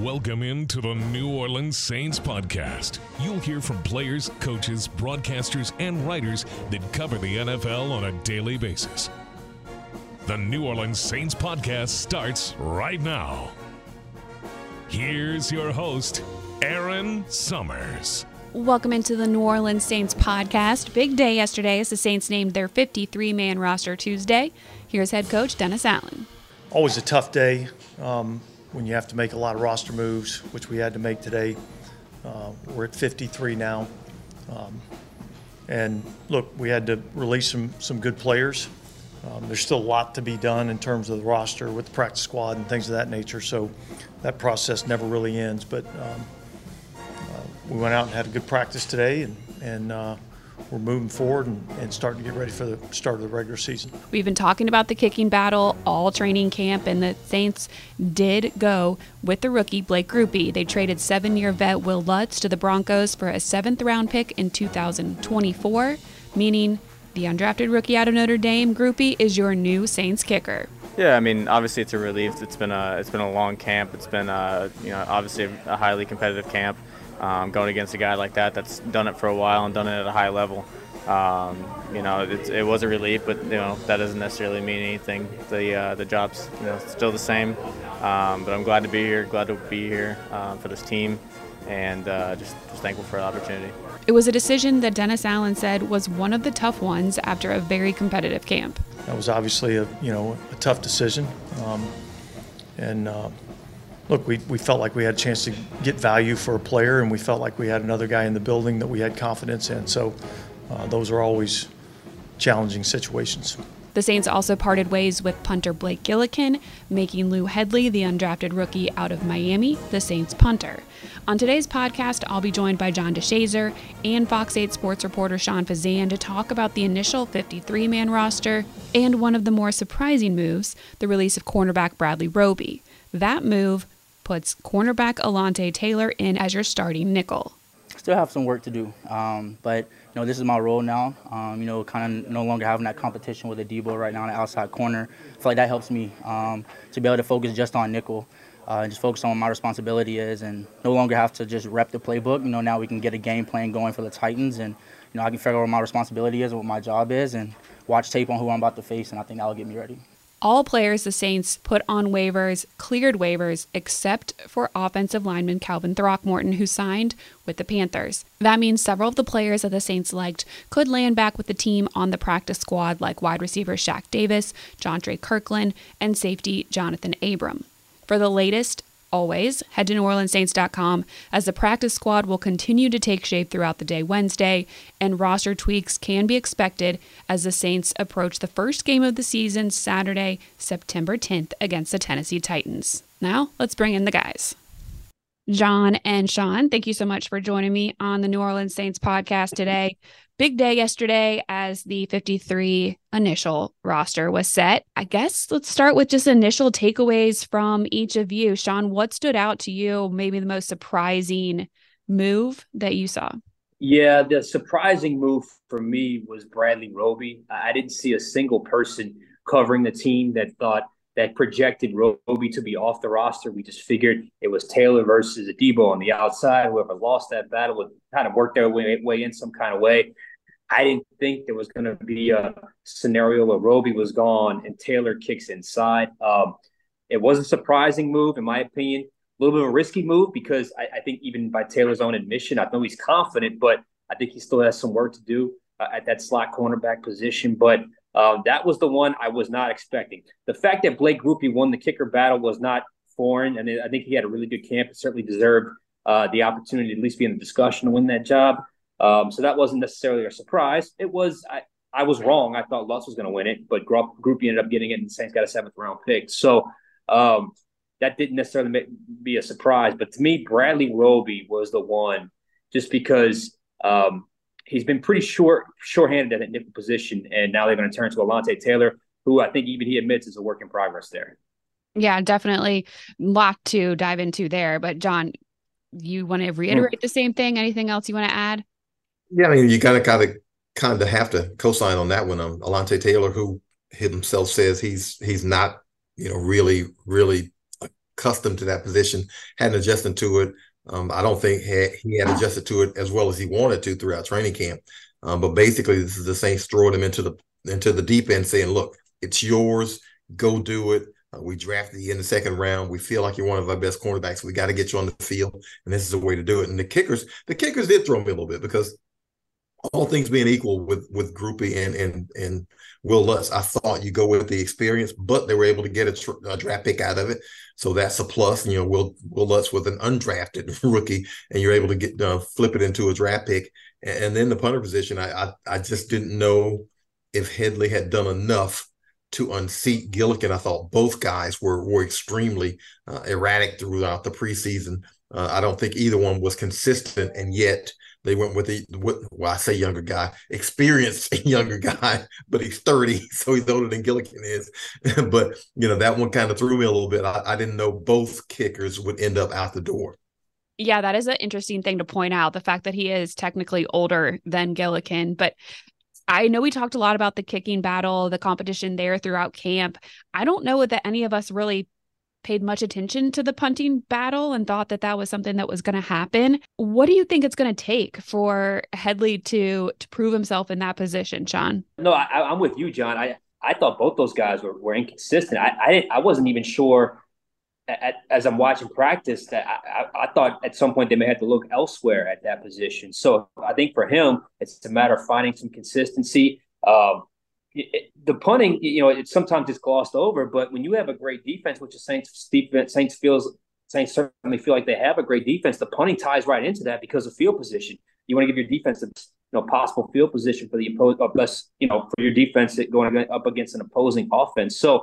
Welcome into the New Orleans Saints podcast. You'll hear from players, coaches, broadcasters, and writers that cover the NFL on a daily basis. The New Orleans Saints podcast starts right now. Here's your host, Erin Summers. Welcome into the New Orleans Saints podcast. Big day yesterday as the Saints named their 53 man roster Tuesday. Here's head coach Dennis Allen. Always a tough day. Um, when you have to make a lot of roster moves, which we had to make today. Uh, we're at 53 now. Um, and look, we had to release some, some good players. Um, there's still a lot to be done in terms of the roster with the practice squad and things of that nature. So that process never really ends. But um, uh, we went out and had a good practice today, and, and uh, we're moving forward and, and, starting to get ready for the start of the regular season. We've been talking about the kicking battle all training camp, and the Saints did go with the rookie Blake Grupe. They traded seven-year vet Will Lutz to the Broncos for a seventh-round pick in 2024, meaning the undrafted rookie out of Notre Dame, Grupe, is your new Saints kicker. Yeah, I mean, obviously it's a relief. It's been a it's been a long camp. It's been a, you know obviously a highly competitive camp um, going against a guy like that that's done it for a while and done it at a high level. Um, you know, it, it, was a relief, but you know that doesn't necessarily mean anything. The uh, the job's you know still the same, um, but I'm glad to be here. Glad to be here uh, for this team, and uh, just just thankful for the opportunity. It was a decision that Dennis Allen said was one of the tough ones after a very competitive camp. That was obviously a you know a tough decision, um, and uh, look, we, we felt like we had a chance to get value for a player, and we felt like we had another guy in the building that we had confidence in. So uh, those are always challenging situations. The Saints also parted ways with punter Blake Gillikin, making Lou Hedley, the undrafted rookie out of Miami, the Saints punter. On today's podcast, I'll be joined by John DeShazier and Fox 8 sports reporter Sean Fazende to talk about the initial 53 man roster and one of the more surprising moves, the release of cornerback Bradley Roby. That move puts cornerback Alontae Taylor in as your starting nickel. Still have some work to do, um, but you know this is my role now. Um, you know, kind of no longer having that competition with Adebo right now on the outside corner. I feel like that helps me um, to be able to focus just on nickel. Uh, and just focus on what my responsibility is and no longer have to just rep the playbook. You know, now we can get a game plan going for the Titans and, you know, I can figure out what my responsibility is and what my job is and watch tape on who I'm about to face, and I think that'll get me ready all players the Saints put on waivers, cleared waivers, except for offensive lineman Calvin Throckmorton, who signed with the Panthers. That means several of the players that the Saints liked could land back with the team on the practice squad, like wide receiver Shaq Davis, Jontre Kirklin, and safety Jonathan Abram. For the latest always, head to NewOrleansSaints.com as the practice squad will continue to take shape throughout the day Wednesday, and roster tweaks can be expected as the Saints approach the first game of the season Saturday, September 10th against the Tennessee Titans. Now, let's bring in the guys. John and Sean, thank you so much for joining me on the New Orleans Saints podcast today big day yesterday as the 53 initial roster was set. I guess let's start with just initial takeaways from each of you. Sean, what stood out to you, maybe the most surprising move that you saw? Yeah, the surprising move for me was Bradley Roby. I didn't see a single person covering the team that thought that projected Roby to be off the roster. We just figured it was Taylor versus Adebo on the outside. Whoever lost that battle would kind of work their way, way in some kind of way. I didn't think there was going to be a scenario where Roby was gone and Taylor kicks inside. Um, it was a surprising move, in my opinion. A little bit of a risky move because I, I, think even by Taylor's own admission, I know he's confident, but I think he still has some work to do uh, at that slot cornerback position. But uh, that was the one I was not expecting. The fact that Blake Grupe won the kicker battle was not foreign, and I think he had a really good camp. and certainly deserved uh, the opportunity to at least be in the discussion to win that job. Um, so that wasn't necessarily a surprise. It was I, I was wrong. I thought Lutz was going to win it, but Grupe ended up getting it, and Saints got a seventh round pick. So um, that didn't necessarily make, be a surprise. But to me, Bradley Roby was the one, just because um, he's been pretty short shorthanded at that nickel position, and now they're going to turn to Alontae Taylor, who I think even he admits is a work in progress there. Yeah, definitely a lot to dive into there. But John, you want to reiterate mm. the same thing? Anything else you want to add? Yeah, I mean, you kind of kind of kind of have to co-sign on that one. Um, Alontae Taylor, who himself says he's he's not, you know, really really accustomed to that position, hadn't adjusted to it. Um, I don't think he, had adjusted to it as well as he wanted to throughout training camp. Um, but basically, this is the Saints throwing him into the into the deep end, saying, "Look, it's yours. Go do it." Uh, we drafted you in the second round. We feel like you're one of our best cornerbacks. We got to get you on the field, and this is the way to do it. And the kickers, the kickers did throw me a little bit because all things being equal with with Grupe and and and Will Lutz, I thought you go with the experience, but they were able to get a, a, draft pick out of it, so that's a plus. And, You know, Will Will Lutz with an undrafted rookie, and you're able to get uh, flip it into a draft pick, and, and then the punter position. I, I I just didn't know if Hedley had done enough to unseat Gillikin. I thought both guys were were extremely uh, erratic throughout the preseason. Uh, I don't think either one was consistent, and yet they went with the with, well, I say younger guy, experienced younger guy, but he's 30, so he's older than Gillikin is. but you know, that one kind of threw me a little bit. I, I didn't know both kickers would end up out the door. Yeah, that is an interesting thing to point out. The fact that he is technically older than Gillikin, but I know we talked a lot about the kicking battle, the competition there throughout camp. I don't know that any of us really paid much attention to the punting battle and thought that that was something that was going to happen. What do you think it's going to take for Hedley to to prove himself in that position, Sean? No, I, am with you, John. I I thought both those guys were, were inconsistent. I, I I wasn't even sure at, as I'm watching practice that I, I, I, thought at some point they may have to look elsewhere at that position. So I think for him, it's a matter of finding some consistency. Um, it, the punting, you know, it sometimes it's glossed over, but when you have a great defense, which is Saints defense, Saints feels Saints certainly feel like they have a great defense. The punting ties right into that because of field position. You want to give your defense you know possible field position for the opposed, best you know for your defense going up against an opposing offense. So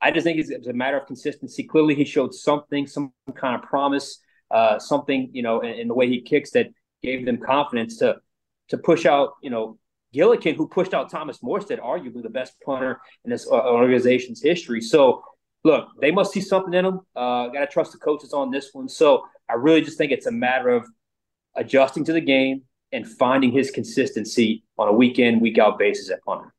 I just think it's, a matter of consistency. Clearly, he showed something, some kind of promise, uh, something you know, in, in, the way he kicks that gave them confidence to to push out you know Gillikin, who pushed out Thomas Morstead, arguably the best punter in this uh, organization's history. So, look, they must see something in him. Uh, Got to trust the coaches on this one. So, I really just think it's a matter of adjusting to the game and finding his consistency on a week in, week out basis at punter.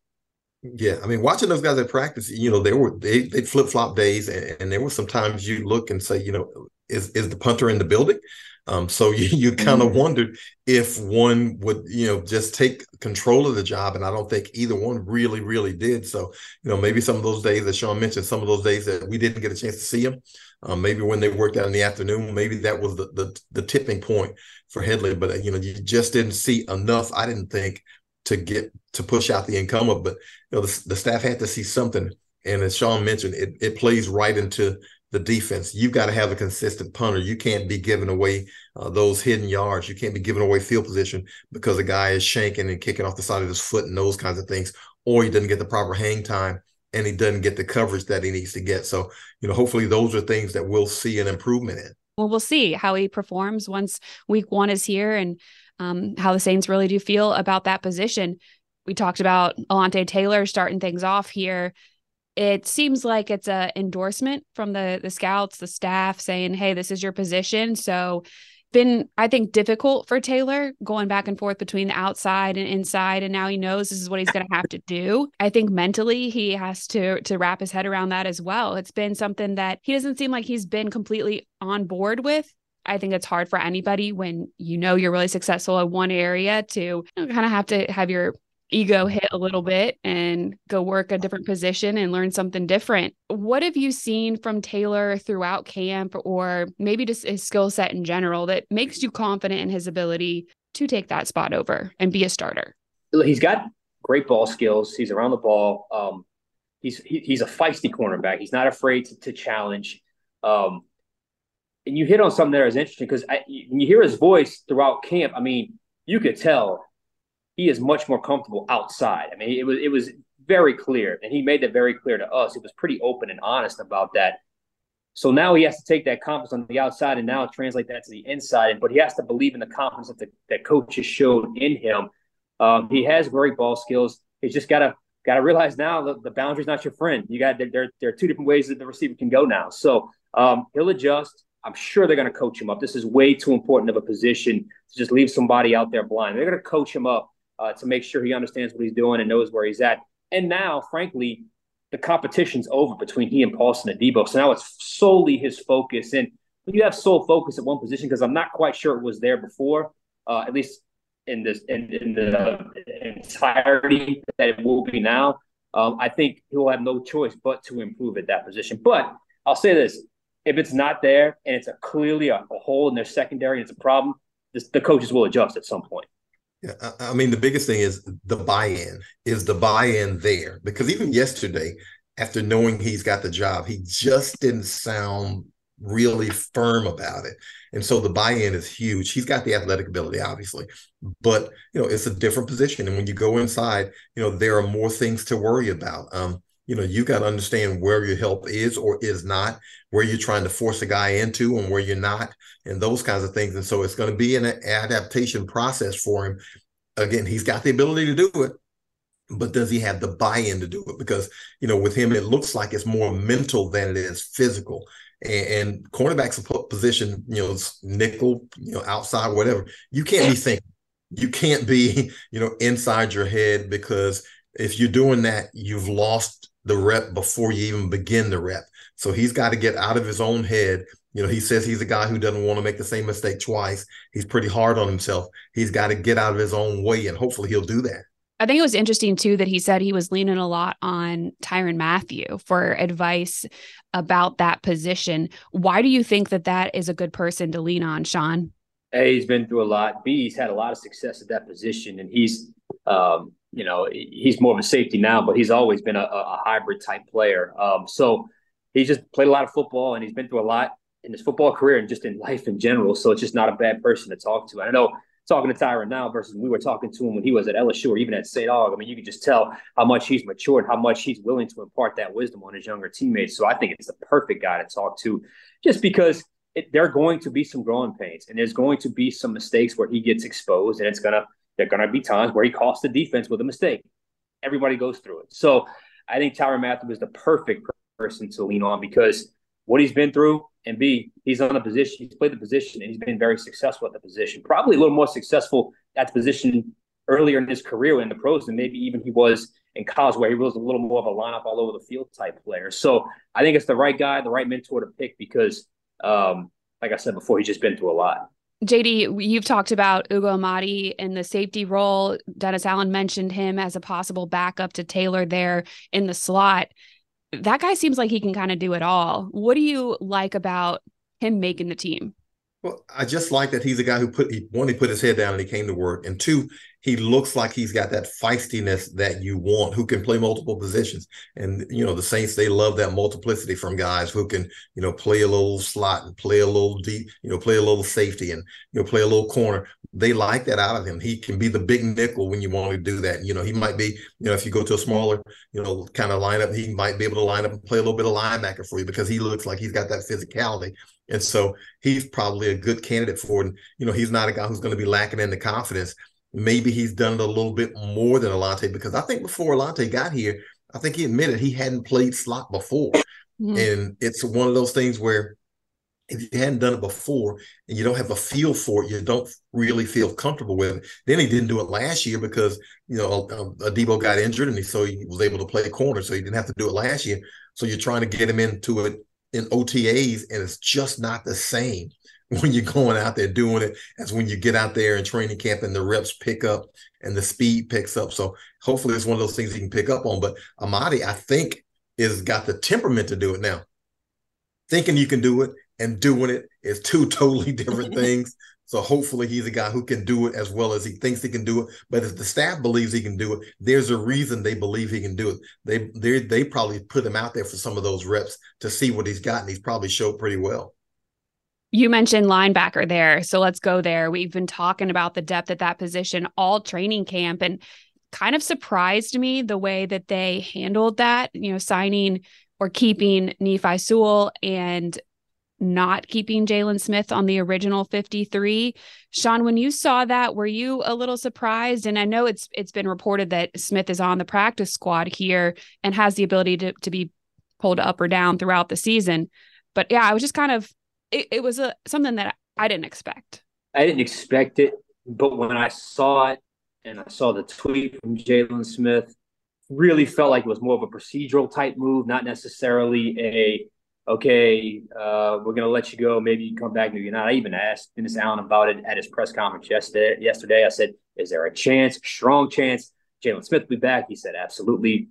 Yeah, I mean, watching those guys at practice, you know, they were they they flip flop days, and, and there were some times you look and say, you know, is is the punter in the building? Um, so you, you kind of mm-hmm. wondered if one would, you know, just take control of the job. And I don't think either one really, really did. So, you know, maybe some of those days that Sean mentioned, some of those days that we didn't get a chance to see him, um, maybe when they worked out in the afternoon, maybe that was the, the, the tipping point for Hedley. But, you know, you just didn't see enough, I didn't think, to get to push out the incumbent. But, you know, the, the staff had to see something. And as Sean mentioned, it, it plays right into the defense. You've got to have a consistent punter. You can't be giving away uh, those hidden yards. You can't be giving away field position because a guy is shanking and kicking off the side of his foot and those kinds of things, or he doesn't get the proper hang time and he doesn't get the coverage that he needs to get. So, you know, hopefully those are things that we'll see an improvement in. Well, we'll see how he performs once week one is here and um, how the Saints really do feel about that position. We talked about Alontae Taylor starting things off here it seems like it's a endorsement from the the scouts, the staff saying, "Hey, this is your position." So been I think difficult for Taylor going back and forth between the outside and inside and now he knows this is what he's going to have to do. I think mentally he has to to wrap his head around that as well. It's been something that he doesn't seem like he's been completely on board with. I think it's hard for anybody when you know you're really successful in one area to you know, kind of have to have your ego hit a little bit and go work a different position and learn something different. What have you seen from Taylor throughout camp or maybe just his skill set in general that makes you confident in his ability to take that spot over and be a starter? He's got great ball skills. He's around the ball. Um, he's he, he's a feisty cornerback. He's not afraid to, to challenge. Um, and you hit on something there is interesting because when you hear his voice throughout camp, I mean, you could tell he is much more comfortable outside. I mean, it was it was very clear, and he made that very clear to us. It was pretty open and honest about that. So now he has to take that confidence on the outside and now translate that to the inside. But he has to believe in the confidence that the, that coaches showed in him. Um, he has great ball skills. He's just got to got to realize now that the boundary's not your friend. You got there. There are two different ways that the receiver can go now. So um, he'll adjust. I'm sure they're to coach him up. This is way too important of a position to just leave somebody out there blind. They're to coach him up uh, to make sure he understands what he's doing and knows where he's at. And now, frankly, the competition's over between he and Paulson Adebo. So now it's solely his focus. And when you have sole focus at one position, because I'm not quite sure it was there before, uh, at least in this in, in the entirety that it will be now. Um, I think he will have no choice but to improve at that position. But I'll say this: if it's not there and it's a clearly a, a hole in their secondary and it's a problem, this, the coaches will adjust at some point. Yeah, I mean, the biggest thing is the buy-in. Is the buy-in there? Because even yesterday, after knowing he's got the job, he just didn't sound really firm about it. And so the buy-in is huge. He's got the athletic ability, obviously, but you know, it's a different position. And when you go inside, you know, there are more things to worry about. Um, you know, you got to understand where your help is or is not, where you're trying to force a guy into and where you're not, and those kinds of things. And so it's going to be an adaptation process for him. Again, he's got the ability to do it, but does he have the buy-in to do it? Because you know, with him, it looks like it's more mental than it is physical. And, and cornerback's position, you know, it's nickel, you know, outside, whatever. You can't be thinking. You can't be, you know, inside your head because if you're doing that, you've lost the rep before you even begin the rep. So he's got to get out of his own head. You know, he says he's a guy who doesn't want to make the same mistake twice. He's pretty hard on himself. He's got to get out of his own way, and hopefully he'll do that. I think it was interesting too that he said he was leaning a lot on Tyrann Mathieu for advice about that position. Why do you think that that is a good person to lean on, Sean? A, he's been through a lot. B, he's had a lot of success at that position, and he's um, you know, he's more of a safety now, but he's always been a, a hybrid type player. Um, so he's just played a lot of football and he's been through a lot in his football career and just in life in general. So it's just not a bad person to talk to. I know talking to Tyrann now versus we were talking to him when he was at LSU or even at St. Aug. I mean, you could just tell how much he's matured, how much he's willing to impart that wisdom on his younger teammates. So I think it's the perfect guy to talk to just because there are going to be some growing pains and there's going to be some mistakes where he gets exposed and it's going to there are going to be times where he costs the defense with a mistake. Everybody goes through it. So I think Tyrann Mathieu is the perfect person to lean on because what he's been through, and B, he's on a position, he's played the position, and he's been very successful at the position. Probably a little more successful at the position earlier in his career in the pros than maybe even he was in college, where he was a little more of a lineup all over the field type player. So I think it's the right guy, the right mentor to pick because, um, like I said before, he's just been through a lot. JD, you've talked about Ugo Amadi in the safety role. Dennis Allen mentioned him as a possible backup to Taylor there in the slot. That guy seems like he can kind of do it all. What do you like about him making the team? Well, I just like that he's a guy who put he one, he put his head down and he came to work, and two, he looks like he's got that feistiness that you want, who can play multiple positions. And you know, the Saints they love that multiplicity from guys who can you know play a little slot and play a little deep, you know, play a little safety and you know play a little corner. They like that out of him. He can be the big nickel when you want to do that. You know, he might be you know if you go to a smaller you know kind of lineup, he might be able to line up and play a little bit of linebacker for you because he looks like he's got that physicality. And so he's probably a good candidate for it. And, You know, he's not a guy who's going to be lacking in the confidence. Maybe he's done it a little bit more than Alontae because I think before Alontae got here, I think he admitted he hadn't played slot before. Mm-hmm. And it's one of those things where if you hadn't done it before and you don't have a feel for it, you don't really feel comfortable with it. Then he didn't do it last year because you know Adebo got injured and he so he was able to play corner, so he didn't have to do it last year. So you're trying to get him into it in OTAs, and it's just not the same when you're going out there doing it as when you get out there in training camp and the reps pick up and the speed picks up. So hopefully it's one of those things you can pick up on. But Amadi, I think, is got the temperament to do it now. Thinking you can do it and doing it is two totally different things. So hopefully he's a guy who can do it as well as he thinks he can do it. But if the staff believes he can do it, there's a reason they believe he can do it. They they they probably put him out there for some of those reps to see what he's got, and he's probably showed pretty well. You mentioned linebacker there, so let's go there. We've been talking about the depth at that position all training camp, and kind of surprised me the way that they handled that. You know, signing or keeping Nephi Sewell and not keeping Jaylon Smith on the original 53. Sean, when you saw that, were you a little surprised? And I know it's it's been reported that Smith is on the practice squad here and has the ability to, to be pulled up or down throughout the season. But yeah, I was just kind of it, it was a something that I didn't expect. I didn't expect it, but when I saw it and I saw the tweet from Jaylon Smith, really felt like it was more of a procedural type move, not necessarily a okay, uh, we're gonna let you go. Maybe you come back, maybe you're not. I even asked Dennis Allen about it at his press conference yesterday. Yesterday, I said, "Is there a chance, strong chance, Jaylon Smith will be back?" He said, "Absolutely."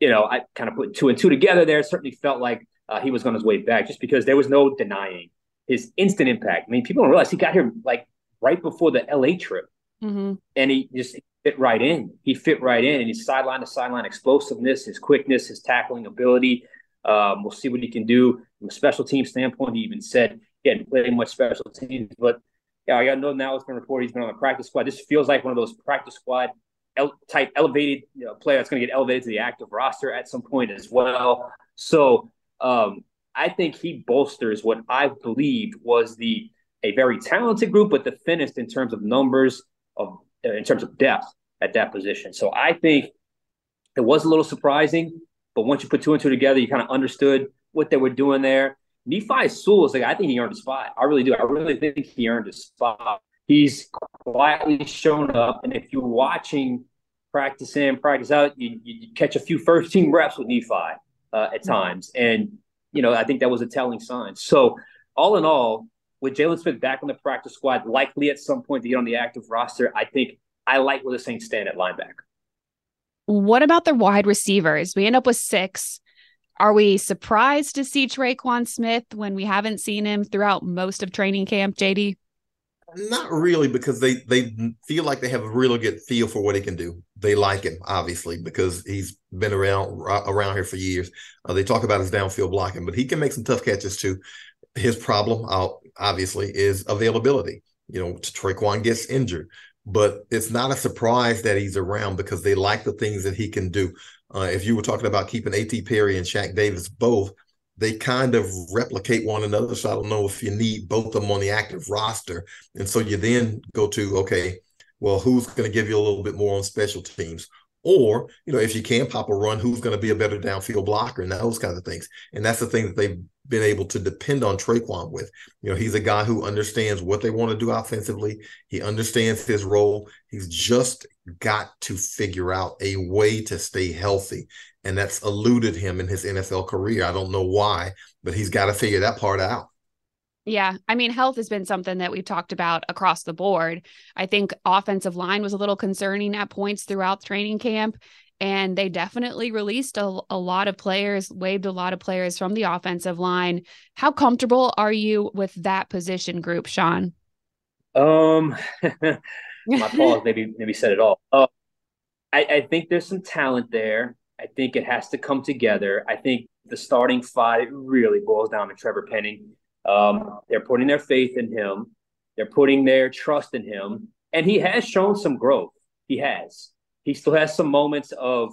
You know, I kind of put two and two together there. It certainly felt like uh, he was on his way back, just because there was no denying his instant impact. I mean, people don't realize he got here like right before the LA trip, mm-hmm. and he just fit right in. He fit right in, and his sideline to sideline explosiveness, his quickness, his tackling ability. Um, we'll see what he can do from a special team standpoint. He even said he hadn't played much special teams, but yeah, I got know now it's been reported he's been on the practice squad. This feels like one of those practice squad el- type elevated you know, player that's going to get elevated to the active roster at some point as well. So um, I think he bolsters what I believed was the a very talented group, but the thinnest in terms of numbers of in terms of depth at that position. So I think it was a little surprising, but once you put two and two together, you kind of understood what they were doing there. Nephi Sewell is like I think he earned a spot. I really do. I really think he earned a spot. He's quietly shown up, and if you're watching practice in, practice out, you, you catch a few first team reps with Nephi uh, at times, and you know I think that was a telling sign. So all in all, with Jaylon Smith back on the practice squad, likely at some point to get on the active roster, I think I like where the Saints stand at linebacker. What about the wide receivers? We end up with six. Are we surprised to see Tre'Quan Smith when we haven't seen him throughout most of training camp, JD? Not really, because they they feel like they have a really good feel for what he can do. They like him, obviously, because he's been around around here for years. Uh, they talk about his downfield blocking, but he can make some tough catches too. His problem, uh, obviously, is availability. You know, Tre'Quan gets injured but it's not a surprise that he's around because they like the things that he can do. Uh, if you were talking about keeping A.T. Perry and Shaq Davis both, they kind of replicate one another. So I don't know if you need both of them on the active roster. And so you then go to, okay, well, who's going to give you a little bit more on special teams? Or, you know, if you can pop a run, who's going to be a better downfield blocker and those kind of things. And that's the thing that they've been able to depend on Tre'Quan with. You know, he's a guy who understands what they want to do offensively. He understands his role. He's just got to figure out a way to stay healthy. And that's eluded him in his NFL career. I don't know why, but he's got to figure that part out. Yeah. I mean, health has been something that we've talked about across the board. I think offensive line was a little concerning at points throughout training camp. And they definitely released a, a lot of players, waived a lot of players from the offensive line. How comfortable are you with that position group, Sean? Um, my pause maybe maybe said it all. Uh, I, I think there's some talent there. I think it has to come together. I think the starting five really boils down to Trevor Penning. Um, they're putting their faith in him. They're putting their trust in him, and he has shown some growth. He has. He still has some moments of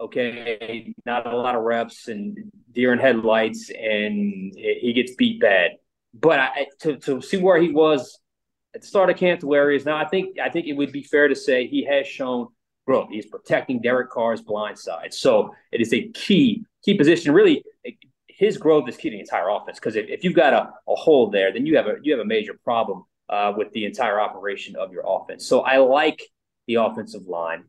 okay, not a lot of reps and deer in headlights, and he gets beat bad. But I, to to see where he was at the start of camp to where he is now, I think I think it would be fair to say he has shown growth. He's protecting Derek Carr's blind side, so it is a key key position. Really, his growth is key to the entire offense because if, if you've got a, a hole there, then you have a you have a major problem uh, with the entire operation of your offense. So I like the offensive line.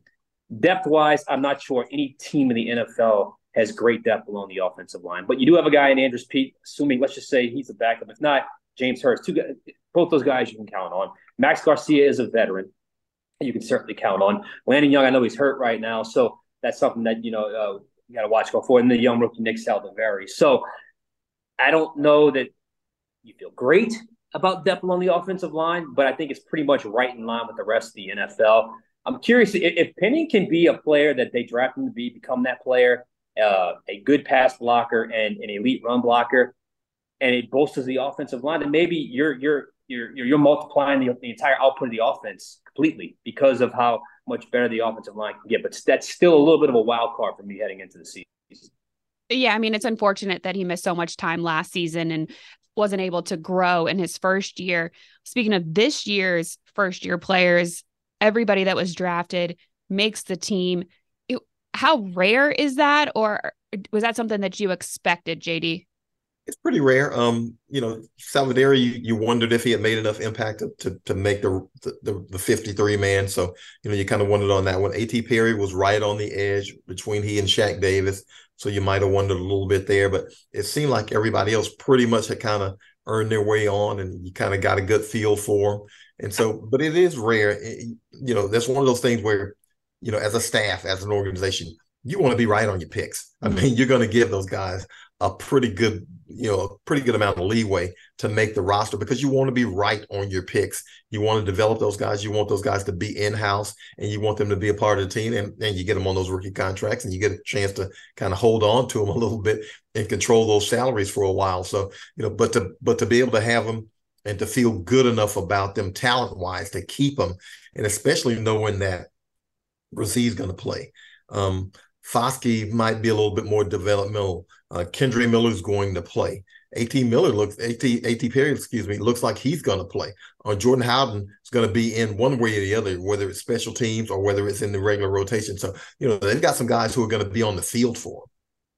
Depth wise, I'm not sure any team in the NFL has great depth along the offensive line, but you do have a guy in Andrus Peat, assuming let's just say he's a backup. If not, James Hurst, two guys, both those guys you can count on. Max Garcia is a veteran, you can certainly count on. Landon Young, I know he's hurt right now, so that's something that you know uh, you got to watch go forward. And the young rookie Nick Saldiveri. So I don't know that you feel great about depth along the offensive line, but I think it's pretty much right in line with the rest of the NFL. I'm curious if, Penning can be a player that they draft him to be, become that player, uh, a good pass blocker and an elite run blocker, and it bolsters the offensive line, then maybe you're you're you're you're multiplying the, the entire output of the offense completely because of how much better the offensive line can get. But that's still a little bit of a wild card for me heading into the season. Yeah, I mean, it's unfortunate that he missed so much time last season and wasn't able to grow in his first year. Speaking of this year's first year players, everybody that was drafted makes the team. It, how rare is that, or was that something that you expected, JD? it's pretty rare. Um, you know, Saldiveri, you, you wondered if he had made enough impact to to, to make the, the the 53 man. So, you know, you kind of wondered on that one. A.T. Perry was right on the edge between he and Shaq Davis. So you might have wondered a little bit there, but it seemed like everybody else pretty much had kind of earned their way on and you kind of got a good feel for them. And so, but it is rare. It, you know, that's one of those things where, you know, as a staff, as an organization, you want to be right on your picks. I mm-hmm. mean, you're going to give those guys a pretty good, you know, a pretty good amount of leeway to make the roster because you want to be right on your picks. You want to develop those guys. You want those guys to be in house and you want them to be a part of the team. And, and you get them on those rookie contracts and you get a chance to kind of hold on to them a little bit and control those salaries for a while. So, you know, but to, but to be able to have them and to feel good enough about them talent wise to keep them, and especially knowing that Bresee's going to play. Um, Foskey might be a little bit more developmental. Uh, Kendre Miller's going to play. At Miller looks At At Perry, excuse me, looks like he's going to play. Uh, Jordan Howden is going to be in one way or the other, whether it's special teams or whether it's in the regular rotation. So you know they've got some guys who are going to be on the field for them.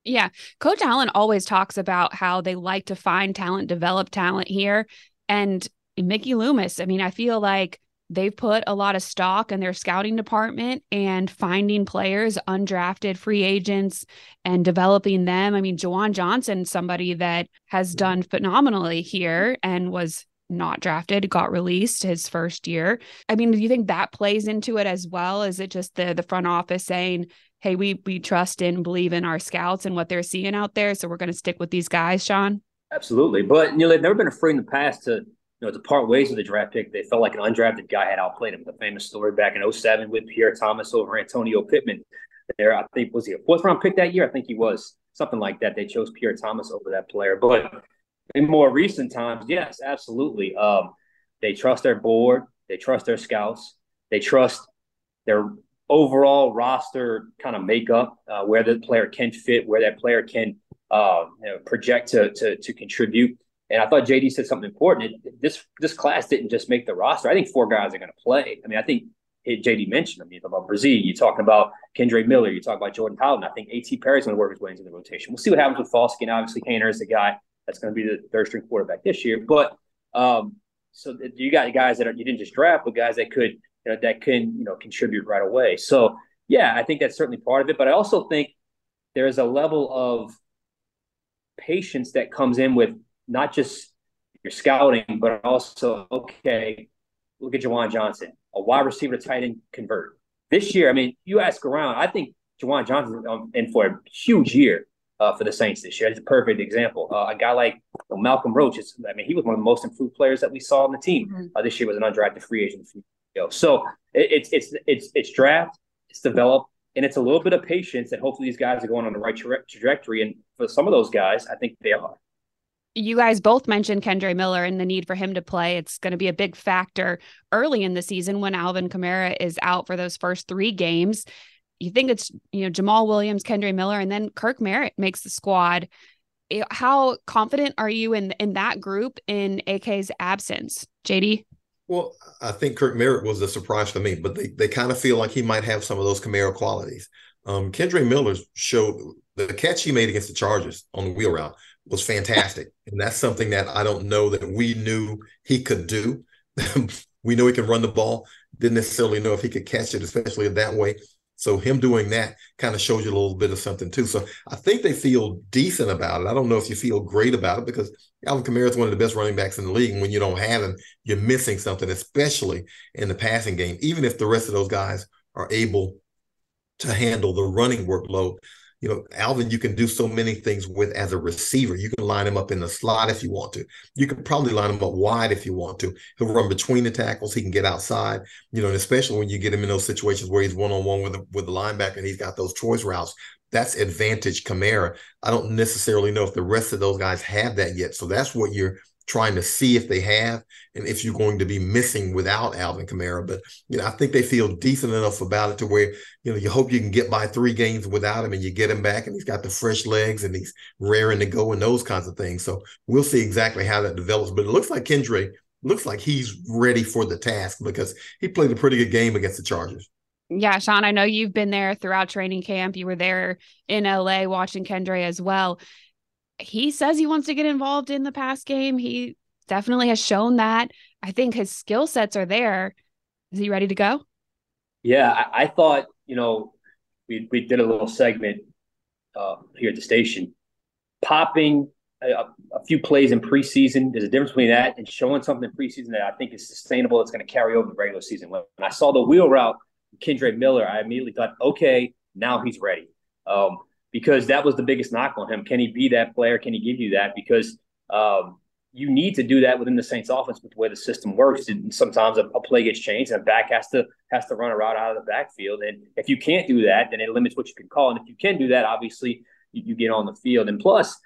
Yeah, Coach Allen always talks about how they like to find talent, develop talent here, and Mickey Loomis. I mean, I feel like they've put a lot of stock in their scouting department and finding players, undrafted free agents, and developing them. I mean, Juwan Johnson, somebody that has done phenomenally here and was not drafted, got released his first year. I mean, do you think that plays into it as well? Is it just the the front office saying, "Hey, we we trust and believe in our scouts and what they're seeing out there, so we're going to stick with these guys," Sean? Absolutely, but you know they've never been afraid in the past to you know, to part ways with the draft pick, they felt like an undrafted guy had outplayed him. The famous story back in 07 with Pierre Thomas over Antonio Pittman. There, I think was he a fourth round pick that year? I think he was something like that. They chose Pierre Thomas over that player. But in more recent times, yes, absolutely. Um, they trust their board, they trust their scouts, they trust their overall roster kind of makeup, uh, where the player can fit, where that player can uh, you know, project to, to to contribute. And I thought JD said something important. This this class didn't just make the roster. I think four guys are going to play. I mean, I think JD mentioned. I mean, about Bresee, you're talking about Kendre Miller, you talk about Jordan Howden. I think A.T. Perry's going to work his way into the rotation. We'll see what happens with. And obviously, Haener is the guy that's going to be the third string quarterback this year. But um, so you got guys that are, you didn't just draft, but guys that could you know that can you know contribute right away. So yeah, I think that's certainly part of it. But I also think there's a level of patience that comes in with not just your scouting, but also, okay, look at Juwan Johnson, a wide receiver tight end convert. This year, I mean, you ask around, I think Juwan Johnson um, in for a huge year uh, for the Saints this year. It's a perfect example. Uh, a guy like you know, Malcolm Roach, is, I mean, he was one of the most improved players that we saw on the team mm-hmm. uh, this year. Was an undrafted free agent. So it, it's it's it's it's draft, it's developed, and it's a little bit of patience. And hopefully, these guys are going on the right tra- trajectory. And for some of those guys, I think they are you guys both mentioned Kendre Miller and the need for him to play. It's going to be a big factor early in the season when Alvin Kamara is out for those first three games. You think it's you know Jamaal Williams, Kendre Miller, and then Kirk Merritt makes the squad. How confident are you in in that group in AK's absence, JD? Well, I think Kirk Merritt was a surprise for me, but they, they kind of feel like he might have some of those Kamara qualities. Um, Kendre Miller showed the catch he made against the Chargers on the wheel route was fantastic. And that's something that I don't know that we knew he could do. we know he can run the ball, didn't necessarily know if he could catch it, especially that way. So him doing that kind of shows you a little bit of something too. So I think they feel decent about it. I don't know if you feel great about it because Alvin Kamara is one of the best running backs in the league. And when you don't have him, you're missing something, especially in the passing game. Even if the rest of those guys are able to handle the running workload, you know, Alvin, you can do so many things with as a receiver. You can line him up in the slot if you want to. You can probably line him up wide if you want to. He'll run between the tackles. He can get outside. You know, and especially when you get him in those situations where he's one on one with the, with the linebacker and he's got those choice routes. That's advantage Kamara. I don't necessarily know if the rest of those guys have that yet. So that's what you're trying to see if they have and if you're going to be missing without Alvin Kamara. But you know, I think they feel decent enough about it to where you know you hope you can get by three games without him and you get him back and he's got the fresh legs and he's raring to go and those kinds of things. So we'll see exactly how that develops. But it looks like Kendre looks like he's ready for the task because he played a pretty good game against the Chargers. Yeah, Sean, I know you've been there throughout training camp. You were there in LA watching Kendre as well he says he wants to get involved in the pass game. He definitely has shown that. I think his skill sets are there. Is he ready to go? Yeah, I, I thought, you know, we, we did a little segment uh, here at the station, popping a, a, few plays in preseason. There's a difference between that and showing something in preseason that I think is sustainable. That's going to carry over the regular season. When I saw the wheel route, Kendre Miller, I immediately thought, okay, now he's ready. Um, because that was the biggest knock on him. Can he be that player? Can he give you that? Because um, you need to do that within the Saints offense with the way the system works. And sometimes a, a, play gets changed and a back has to has to run a route out of the backfield. And if you can't do that, then it limits what you can call. And if you can do that, obviously you, you get on the field. And plus,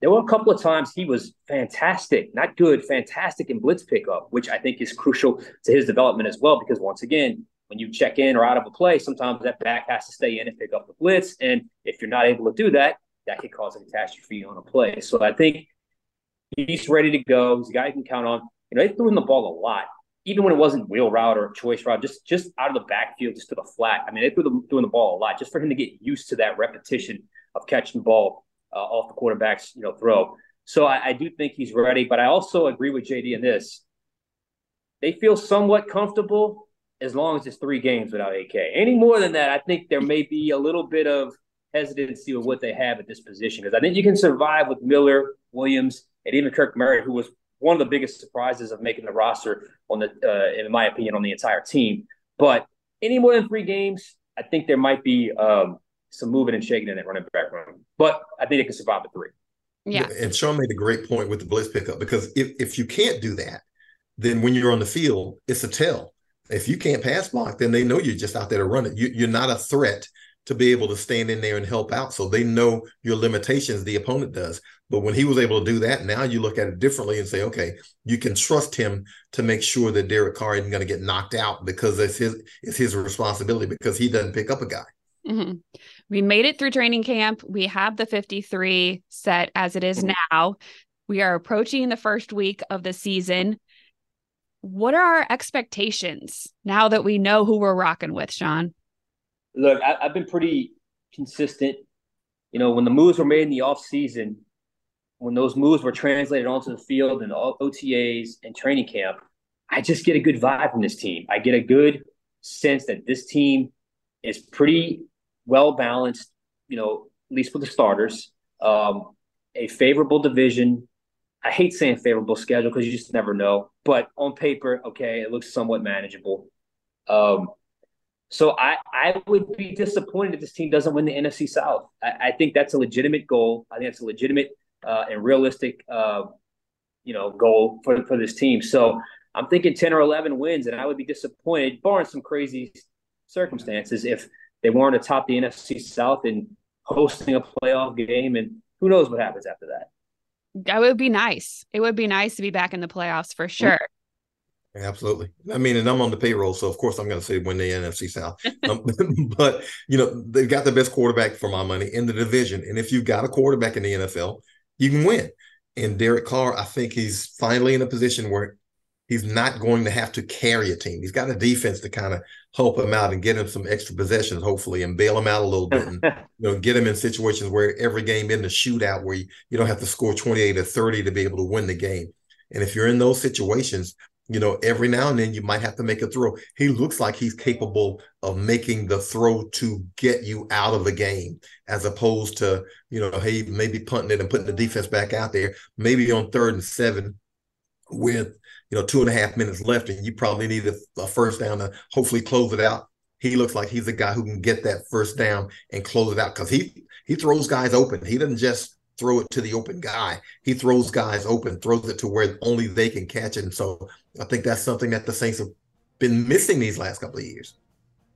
there were a couple of times he was fantastic, not good, fantastic in blitz pickup, which I think is crucial to his development as well. Because once again, when you check in or out of a play, sometimes that back has to stay in and pick up the blitz. And if you're not able to do that, that could cause a catastrophe on a play. So I think he's ready to go. He's a guy you can count on. You know, they threw him the ball a lot, even when it wasn't wheel route or choice route, just just out of the backfield, just to the flat. I mean, they threw the, doing the ball a lot just for him to get used to that repetition of catching the ball uh, off the quarterback's you know throw. So I, I do think he's ready, but I also agree with JD in this. They feel somewhat comfortable as long as it's three games without AK. Any more than that, I think there may be a little bit of hesitancy with what they have at this position because I think you can survive with Miller, Williams, and even Kirk Merritt, who was one of the biggest surprises of making the roster on the, uh, in my opinion, on the entire team. But any more than three games, I think there might be um, some moving and shaking in that running back room. But I think they can survive the three. Yeah. And Sean made a great point with the blitz pickup because if, if you can't do that, then when you're on the field, it's a tell if you can't pass block, then they know you're just out there to run it. You, you're not a threat to be able to stand in there and help out. So they know your limitations, the opponent does. But when he was able to do that, now you look at it differently and say, okay, you can trust him to make sure that Derek Carr isn't going to get knocked out because it's his it's his responsibility because he doesn't pick up a guy. Mm-hmm. We made it through training camp. We have the 53 set as it is now. We are approaching the first week of the season what are our expectations now that we know who we're rocking with, Sean? Look, I, have been pretty consistent. You know, when the moves were made in the off season, when those moves were translated onto the field and all OTAs and training camp, I just get a good vibe from this team. I get a good sense that this team is pretty well balanced. You know, at least with the starters, um, a favorable division, I hate saying favorable schedule because you just never know. But on paper, okay, it looks somewhat manageable. Um, so I, I would be disappointed if this team doesn't win the NFC South. I, I think that's a legitimate goal. I think it's a legitimate uh, and realistic, uh, you know, goal for for this team. So I'm thinking 10 or 11 wins, and I would be disappointed, barring some crazy circumstances, if they weren't atop the NFC South and hosting a playoff game. And who knows what happens after that that would be nice. It would be nice to be back in the playoffs for sure. Absolutely. I mean, and I'm on the payroll, so of course I'm going to say win the NFC South. Um, but you know, they've got the best quarterback for my money in the division, and if you've got a quarterback in the NFL, you can win. And Derek Carr, I think he's finally in a position where he's not going to have to carry a team. He's got a defense to kind of help him out and get him some extra possessions, hopefully, and bail him out a little bit, and you know, get him in situations where every game in the shootout where you, you don't have to score twenty eight or thirty to be able to win the game. And if you're in those situations, you know, every now and then you might have to make a throw. He looks like he's capable of making the throw to get you out of the game, as opposed to, you know, hey, maybe punting it and putting the defense back out there, maybe on third and seven with you know, two and a half minutes left, and you probably need a, a, first down to hopefully close it out. He looks like he's a guy who can get that first down and close it out because he he throws guys open. He doesn't just throw it to the open guy. He throws guys open, throws it to where only they can catch it. And so I think that's something that the Saints have been missing these last couple of years.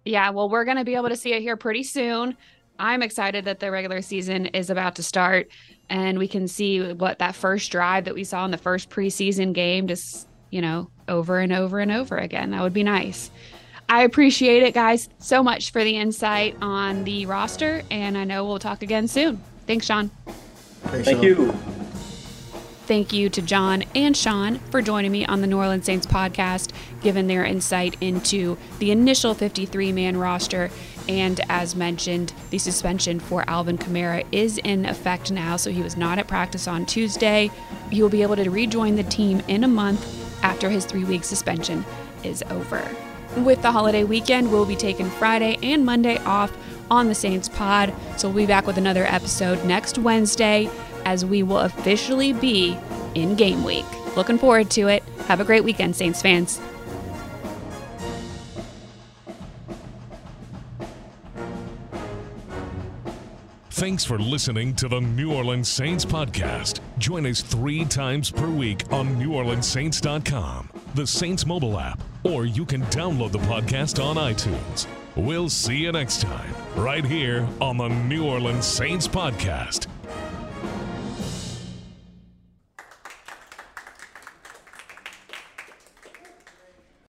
Yeah, well, we're going to be able to see it here pretty soon. I'm excited that the regular season is about to start and we can see what that first drive that we saw in the first preseason game just you know, over and over and over again. That would be nice. I appreciate it, guys, so much for the insight on the roster, and I know we'll talk again soon. Thanks, Sean. Thanks, Thank Sean. you. Thank you to John and Sean for joining me on the New Orleans Saints podcast, given their insight into the initial 53 man roster And as mentioned, the suspension for Alvin Kamara is in effect now, so he was not at practice on Tuesday. He will be able to rejoin the team in a month after his three week suspension is over. With the holiday weekend, we'll be taking Friday and Monday off on the Saints pod, so we'll be back with another episode next Wednesday as we will officially be in game week. Looking forward to it. Have a great weekend, Saints fans. Thanks for listening to the New Orleans Saints podcast. Join us three times per week on NewOrleansSaints.com, the Saints mobile app, or you can download the podcast on iTunes. We'll see you next time, right here on the New Orleans Saints podcast.